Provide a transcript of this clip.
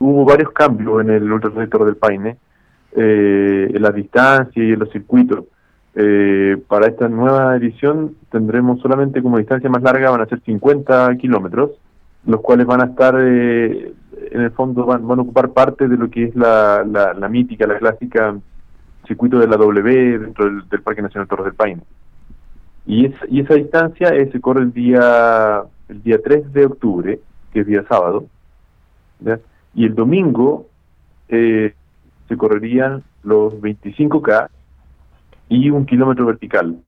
hubo varios cambios en el ultrasector del Paine, eh, en las distancias y en los circuitos. Eh, para esta nueva edición tendremos solamente como distancia más larga, van a ser 50 kilómetros, los cuales van a estar, eh, en el fondo, van, van, a ocupar parte de lo que es la, la, mítica, la clásica circuito de la W dentro del, Parque Nacional Torres del Paine. Y, es, y esa distancia se corre el día, el día 3 de octubre, que es día sábado, y el domingo eh, se correrían los 25K y un kilómetro vertical.